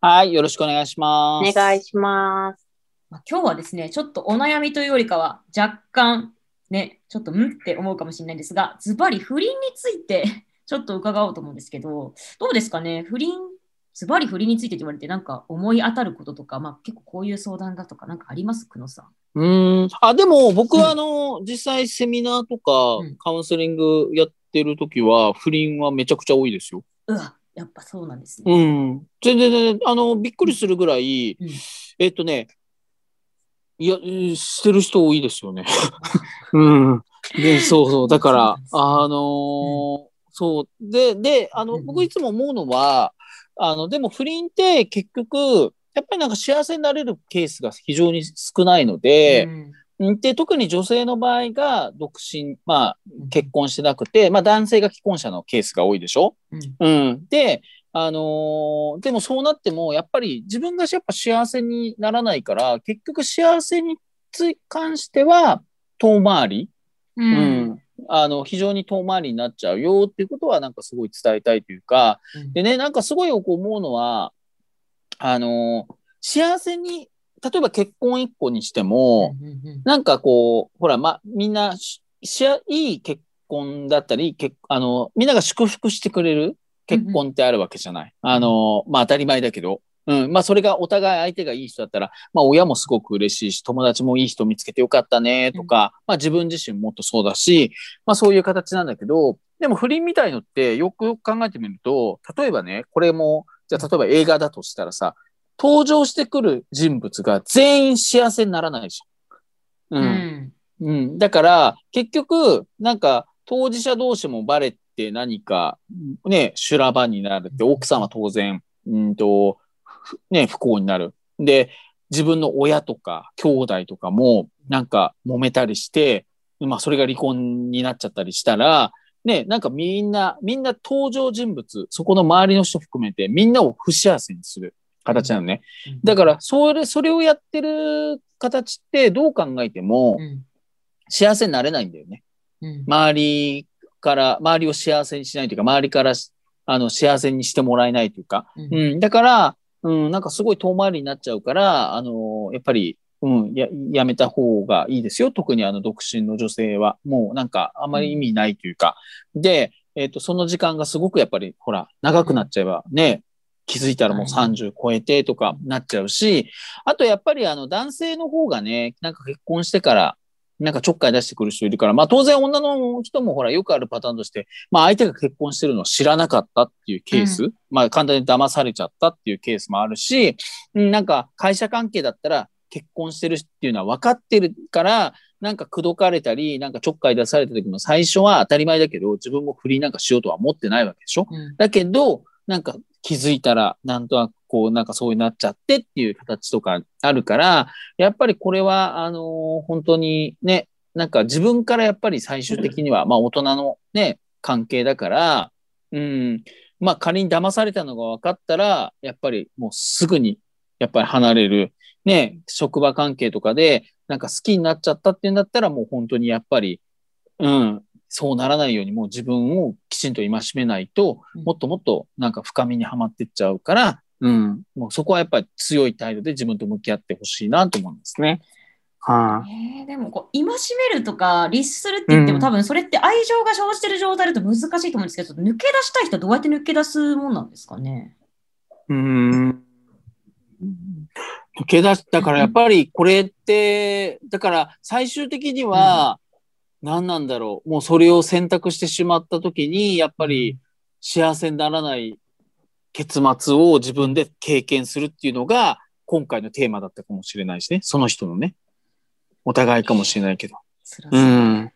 はい、よろしくお願いします。お願いします。まあ今日はですね、ちょっとお悩みというよりかは、若干、ね、ちょっとんって思うかもしれないんですが、ズバリ不倫について ちょっと伺おうと思うんですけど、どうですかね、不倫、ズバリ不倫についてって言われて、なんか思い当たることとか、まあ結構こういう相談だとか、なんかあります？久野さん。うーん。あ、でも僕うんはあの、実際セミナーとかうんカウンセリングやってる時は、不倫はめちゃくちゃ多いですよ。うわ、やっぱそうなんですね。うん。全然全然、あの、びっくりするぐらい、うんえっとね、いや、えーしてる人多いですよね。うん。で、そうそう。だから、あのーそう。で、で、あの、うんうん僕いつも思うのは、あの、でも不倫って結局、やっぱりなんか幸せになれるケースが非常に少ないので、うんうんで、特に女性の場合が独身、まあ、結婚してなくて、まあ、男性が既婚者のケースが多いでしょ？うん。うん。で、あのーでもそうなっても、やっぱり自分がやっぱ幸せにならないから、結局幸せにつ関しては遠回り、ううん、んあの、非常に遠回りになっちゃうよっていうことはなんかすごい伝えたいというか、でね、なんかすごい思うのは、あのー幸せに、例えば結婚一個にしても、なんかこう、ほら、ま、みんなし、しあいい結婚だったり、結あの、みんなが祝福してくれる結婚ってあるわけじゃない。あの、まあ当たり前だけど。うん。まあそれがお互い相手がいい人だったら、まあ親もすごく嬉しいし、友達もいい人見つけてよかったねとか、まあ自分自身もっとそうだし、まあそういう形なんだけど、でも不倫みたいのってよくよく考えてみると、例えばね、これも、じゃあ例えば映画だとしたらさ、登場してくる人物が全員幸せにならないじゃん。うんうん。だから、結局、なんか、当事者同士もバレて何か、ね、修羅場になるって、奥さんは当然、うんと、ふね、不幸になる。で、自分の親とか、兄弟とかも、なんか、揉めたりして、まあ、それが離婚になっちゃったりしたら、ね、なんかみんな、みんな登場人物、そこの周りの人含めて、みんなを不幸せにする形なのね。だから、それ、それをやってる形って、どう考えてもう、ん幸せになれないんだよね。うん周りから、周りを幸せにしないというか、周りからし、あの、幸せにしてもらえないというか、うんうん、だから、うん、なんかすごい遠回りになっちゃうから、あの、やっぱり、うん、や、やめた方がいいですよ。特にあの、独身の女性は。もうなんか、あまり意味ないというか。で、えっ、と、その時間がすごくやっぱり、ほら、長くなっちゃえばね、気づいたらもうはい。30超えてとかなっちゃうし、あとやっぱりあの、男性の方がね、なんか結婚してから、なんかちょっかい出してくる人いるから、まあ当然女の人もほらよくあるパターンとして、まあ相手が結婚してるのを知らなかったっていうケース、まあ簡単に騙されちゃったっていうケースもあるし、うんなんか会社関係だったら結婚してるっていうのは分かってるから、なんか口説かれたり、なんかちょっかい出された時も最初は当たり前だけど、自分も不倫なんかしようとは思ってないわけでしょ。うん。だけど、なんか気づいたら、なんとなくこう、なんかそうになっちゃってっていう形とかあるから、やっぱりこれは、あの本当にね、なんか自分からやっぱり最終的には、まあ大人のね、関係だから、うん、まあ仮に騙されたのが分かったら、やっぱりもうすぐに、やっぱり離れる。ね、職場関係とかで、なんか好きになっちゃったっていうんだったら、もう本当にやっぱり、うん、そうならないようにもう自分をきちんと戒めないと、うん。もっともっとなんか深みにはまってっちゃうから、うん、もうそこはやっぱり強い態度で自分と向き合ってほしいなと思うんですね。はい、えーでもこう戒めるとか律するって言っても、うん。多分それって愛情が生じてる状態だと難しいと思うんですけど抜け出したい人はどうやって抜け出すもんなんですかね？うん。抜け出したからやっぱりこれって、だから最終的には何なんだろう。もうそれを選択してしまった時に、やっぱり幸せにならない結末を自分で経験するっていうのが今回のテーマだったかもしれないしね。その人のね。お互いかもしれないけど。ううん。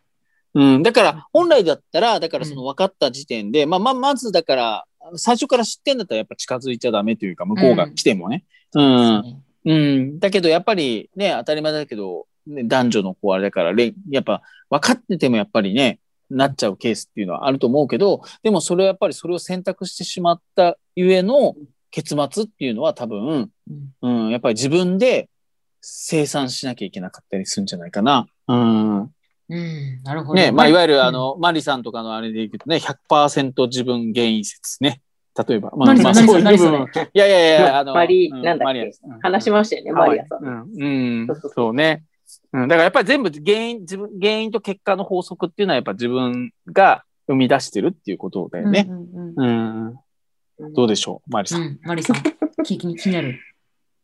うん。だから、本来だったら、だからその分かった時点で、まあまあ、まずだから、最初から知ってんだったらやっぱ近づいちゃダメというか、向こうが来てもね。うん。うん。だけど、やっぱりね、当たり前だけど、ね、男女のこうあれだから、れやっぱ分かっててもやっぱりね、なっちゃうケースっていうのはあると思うけど、でもそれはやっぱりそれを選択してしまったゆえの結末っていうのは多分、うんうん、やっぱり自分で生産しなきゃいけなかったりするんじゃないかな。うん。うん、なるほど。ね、まあ、いわゆうんる、あの、マリさんとかのあれでいくとね、100%自分原因説ね。例えば。まあ、まあ、そういう部分。いやいやいや、あの、マリうんなんだっけん話しましたよね、マリアさん。うん。そうね。うん。だからやっぱり全部原因、自分、原因と結果の法則っていうのはやっぱ自分が生み出してるっていうことだよね。うんうんうんうん。どうでしょう、マリさん。うん、マリさん、気に気になる。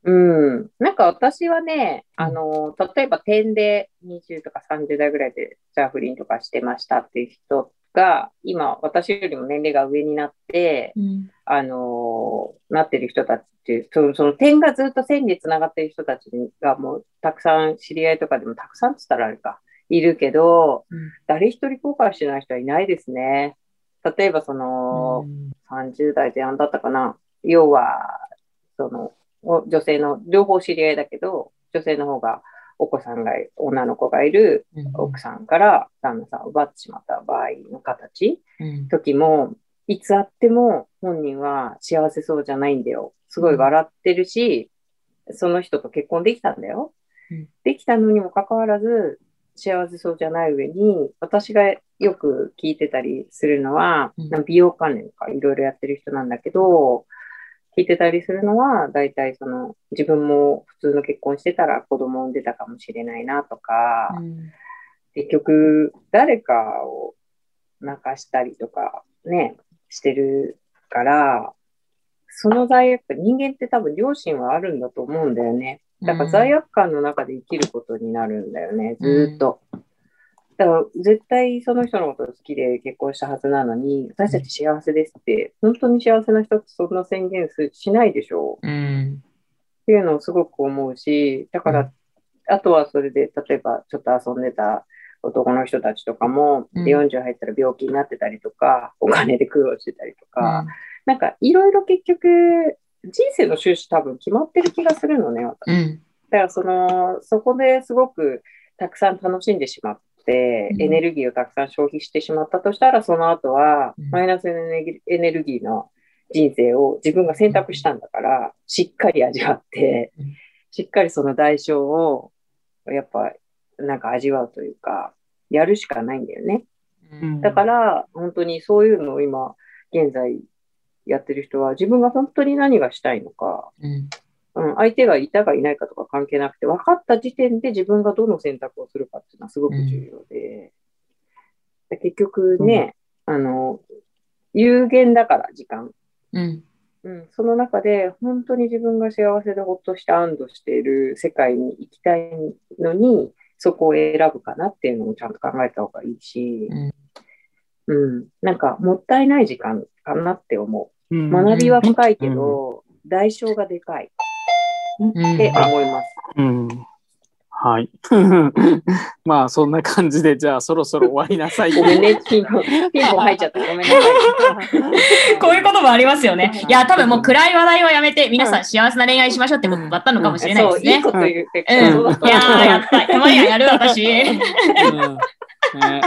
うん。なんか私はね、うんあの、例えば点で20とか30代ぐらいで、じゃあ不倫とかしてましたっていう人が、今、私よりも年齢が上になって、うんあのなってる人たちって、そのその点がずっと線につながってる人たちがもうたくさん知り合いとかでもたくさんっつったらあれか、いるけど、うん。誰一人後悔してない人はいないですね。例えばその、30代前半だったかな。要は、その、お女性の、両方知り合いだけど、女性の方がお子さんが、女の子がいるうん。奥さんから旦那さんを奪ってしまった場合の形、うん。時も、いつあっても本人は幸せそうじゃないんだよ。すごい笑ってるし、その人と結婚できたんだよ。うんできたのにもかかわらず、幸せそうじゃない上に、私がよく聞いてたりするのは、うん美容関連とかいろいろやってる人なんだけど、聞いてたりするのは、大体その、自分も普通の結婚してたら子供産んでたかもしれないなとか、うん結局、誰かを泣かしたりとかね、してるから、その罪悪感、人間って多分良心はあるんだと思うんだよね。だから罪悪感の中で生きることになるんだよね、ずーっと。だから絶対その人のこと好きで結婚したはずなのに、私たち幸せですって、本当に幸せな人ってそんな宣言すしないでしょ。うん。っていうのをすごく思うし、だから、あとはそれで、例えばちょっと遊んでた男の人たちとかも、うん。で40入ったら病気になってたりとか、お金で苦労してたりとか、なんかいろいろ結局、人生の収支多分決まってる気がするのね、私。うん。だからその、そこですごくたくさん楽しんでしまって、うん。エネルギーをたくさん消費してしまったとしたら、その後はうん。マイナスエネルギーの人生を自分が選択したんだから、しっかり味わってうん、しっかりその代償を、やっぱ、なんか味わうというか、やるしかないんだよね。うん。だから、本当にそういうのを今、現在やってる人は、自分が本当に何がしたいのか、うん。うん、相手がいたかいないかとか関係なくて、分かった時点で自分がどの選択をするかっていうのはすごく重要で、で結局ね、あの、有限だから、時間。うん。うん、その中で本当に自分が幸せでほっとして安堵している世界に行きたいのに、そこを選ぶかなっていうのもちゃんと考えた方がいいし、うん、なんかもったいない時間かなって思う。うん学びは深いけど、代償がでかいって思います。うん。はい。まあ、そんな感じで、じゃあ、そろそろ終わりなさい。ごめんね、ピンポン、ピンポン入っちゃった。ごめんなさい。こういうこともありますよね。いや、多分もう暗い話題はやめて、皆さん幸せな恋愛しましょうってことだったのかもしれないですそう、いいね。こと言って、うん。いやー、やった。たまにはやる、私。うんね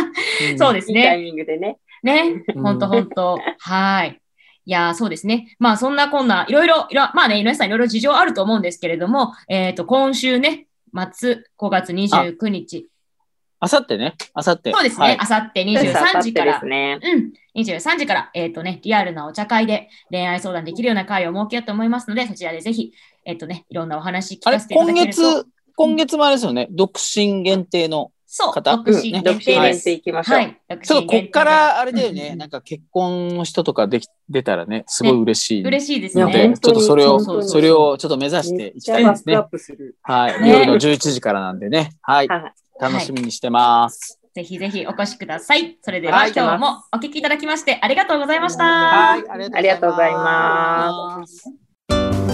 そうですね。いいタイミングでね。ね。うんほんとほんと。はい。いやー、そうですね。まあ、そんなこんな、いろいろ、いろまあね、皆さんいろいろ事情あると思うんですけれども、えっ、と、今週ね、末、5月29日。あさってね。あさって。そうですはい、ねあさって23時からね。うん、23時から、えっ、とね、リアルなお茶会で恋愛相談できるような会を設けようと思いますので、そちらでぜひ、えっ、とね、いろんなお話聞かせていただ今けると。月、今月もあれですよね。独身限定の。そう、方独身ね独身限限定でいきましょう。はい、独ちょっとこっから、あれだようんうんね。なんか結婚の人とかでき出たらね、すごい嬉しい。嬉しいですね。ちょっとそれを、それをちょっと目指していきたいですねバックアッ。プする。はい。ね夜の11時からなんでね。はい。はい。楽しみにしてます。ぜひぜひお越しください。それでは、はい今日もお聞きいただきましてありがとうございました。はい。あありがとうございます。す。